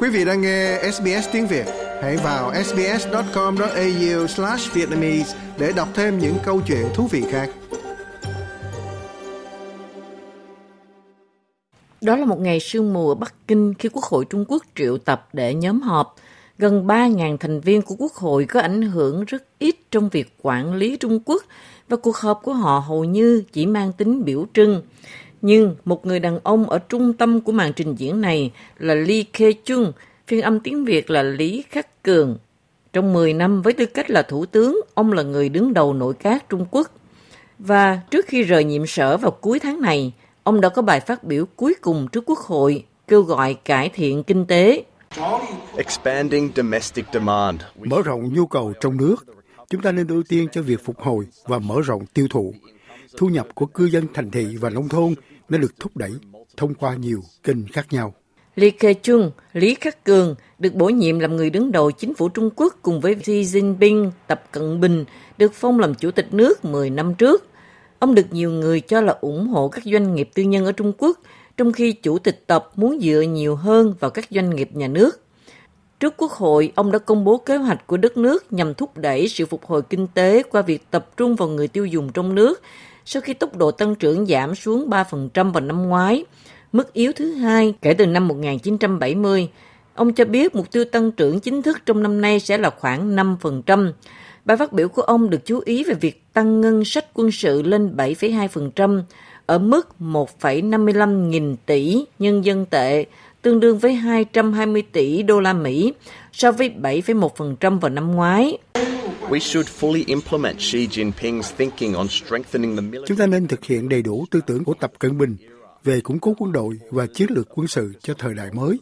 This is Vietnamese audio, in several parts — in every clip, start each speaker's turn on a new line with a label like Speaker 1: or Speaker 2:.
Speaker 1: Quý vị đang nghe SBS tiếng Việt, hãy vào sbs.com.au/vietnamese để đọc thêm những câu chuyện thú vị khác.
Speaker 2: Đó là một ngày sương mù ở Bắc Kinh khi Quốc hội Trung Quốc triệu tập để nhóm họp. Gần 3.000 thành viên của Quốc hội có ảnh hưởng rất ít trong việc quản lý Trung Quốc và cuộc họp của họ hầu như chỉ mang tính biểu trưng. Nhưng một người đàn ông ở trung tâm của màn trình diễn này là Lee Kee-chung, phiên âm tiếng Việt là Lý Khắc Cường. Trong 10 năm với tư cách là thủ tướng, ông là người đứng đầu nội các Trung Quốc. Và trước khi rời nhiệm sở vào cuối tháng này, ông đã có bài phát biểu cuối cùng trước Quốc hội kêu gọi cải thiện kinh tế.
Speaker 3: Expanding domestic demand.
Speaker 4: Mở rộng nhu cầu trong nước. Chúng ta nên ưu tiên cho việc phục hồi và mở rộng tiêu thụ. Thu nhập của cư dân thành thị và nông thôn đã được thúc đẩy thông qua nhiều kênh khác nhau.
Speaker 2: Lý Khê Chung, Lý Khắc Cường được bổ nhiệm làm người đứng đầu chính phủ Trung Quốc cùng với Xi Jinping, Tập Cận Bình được phong làm chủ tịch nước 10 năm trước. Ông được nhiều người cho là ủng hộ các doanh nghiệp tư nhân ở Trung Quốc, trong khi chủ tịch Tập muốn dựa nhiều hơn vào các doanh nghiệp nhà nước. Trước Quốc hội, ông đã công bố kế hoạch của đất nước nhằm thúc đẩy sự phục hồi kinh tế qua việc tập trung vào người tiêu dùng trong nước sau khi tốc độ tăng trưởng giảm xuống 3% vào năm ngoái, mức yếu thứ hai kể từ năm 1970. Ông cho biết mục tiêu tăng trưởng chính thức trong năm nay sẽ là khoảng 5%. Bài phát biểu của ông được chú ý về việc tăng ngân sách quân sự lên 7,2%, ở mức 1,55 nghìn tỷ nhân dân tệ, tương đương với 220 tỷ đô la Mỹ, so với 7,1% vào năm ngoái.
Speaker 3: We should fully implement Xi Jinping's thinking on strengthening the military.
Speaker 4: Chúng ta nên thực hiện đầy đủ tư tưởng của Tập Cận Bình về củng cố quân đội và chiến lược quân sự cho thời đại mới.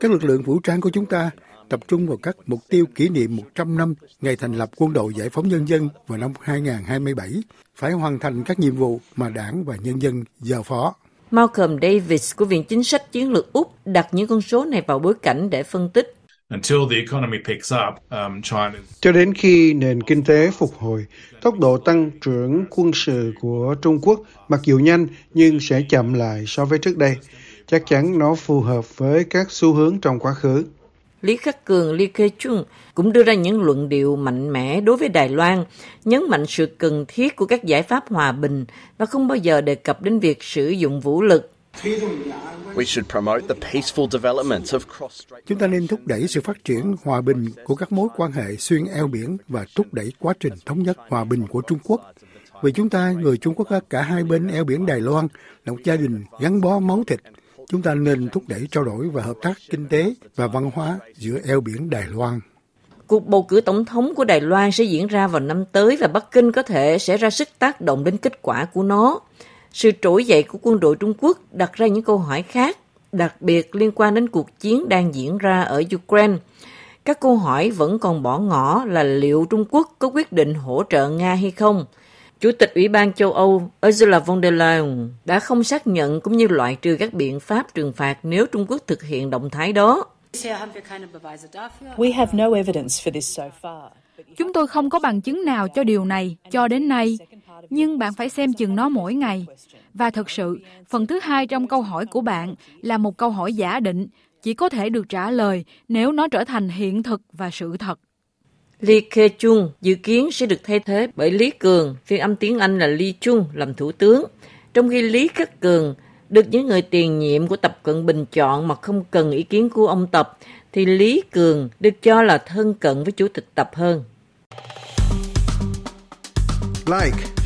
Speaker 4: Các lực lượng vũ trang của chúng ta tập trung vào các mục tiêu kỷ niệm 100 năm ngày thành lập Quân đội Giải phóng Nhân dân vào năm 2027, phải hoàn thành các nhiệm vụ mà đảng và nhân dân giao phó.
Speaker 2: Malcolm Davis của Viện Chính sách Chiến lược Úc đặt những con số này vào bối cảnh để phân tích.
Speaker 5: Until the economy picks up, um, China
Speaker 1: Cho đến khi nền kinh tế phục hồi, tốc độ tăng trưởng quân sự của Trung Quốc mặc dù nhanh nhưng sẽ chậm lại so với trước đây. Chắc chắn nó phù hợp với các xu hướng trong quá khứ.
Speaker 2: Lý Khắc Cường, Lý Khê Chung cũng đưa ra những luận điệu mạnh mẽ đối với Đài Loan, nhấn mạnh sự cần thiết của các giải pháp hòa bình và không bao giờ đề cập đến việc sử dụng vũ lực.
Speaker 3: We should promote the peaceful development of cross-strait.
Speaker 4: Chúng ta nên thúc đẩy sự phát triển hòa bình của các mối quan hệ xuyên eo biển và thúc đẩy quá trình thống nhất hòa bình của Trung Quốc. Vì chúng ta, người Trung Quốc ở cả hai bên eo biển Đài Loan là một gia đình gắn bó máu thịt. Chúng ta nên thúc đẩy trao đổi và hợp tác kinh tế và văn hóa giữa eo biển Đài Loan.
Speaker 2: Cuộc bầu cử tổng thống của Đài Loan sẽ diễn ra vào năm tới và Bắc Kinh có thể sẽ ra sức tác động đến kết quả của nó. Sự trỗi dậy của quân đội Trung Quốc đặt ra những câu hỏi khác, đặc biệt liên quan đến cuộc chiến đang diễn ra ở Ukraine. Các câu hỏi vẫn còn bỏ ngỏ là liệu Trung Quốc có quyết định hỗ trợ Nga hay không. Chủ tịch Ủy ban châu Âu Ursula von der Leyen đã không xác nhận cũng như loại trừ các biện pháp trừng phạt nếu Trung Quốc thực hiện động thái đó.
Speaker 6: We have no evidence for this so far.
Speaker 7: Chúng tôi không có bằng chứng nào cho điều này cho đến nay, nhưng bạn phải xem chừng nó mỗi ngày. Và thật sự, phần thứ hai trong câu hỏi của bạn là một câu hỏi giả định, chỉ có thể được trả lời nếu nó trở thành hiện thực và sự thật.
Speaker 2: Lee Kee Chung dự kiến sẽ được thay thế bởi Lý Cường, phiên âm tiếng Anh là Lee Chung làm thủ tướng, trong khi Lý Khắc Cường được những người tiền nhiệm của Tập Cận Bình chọn mà không cần ý kiến của ông Tập, thì Lý Cường được cho là thân cận với Chủ tịch Tập hơn.
Speaker 1: Like,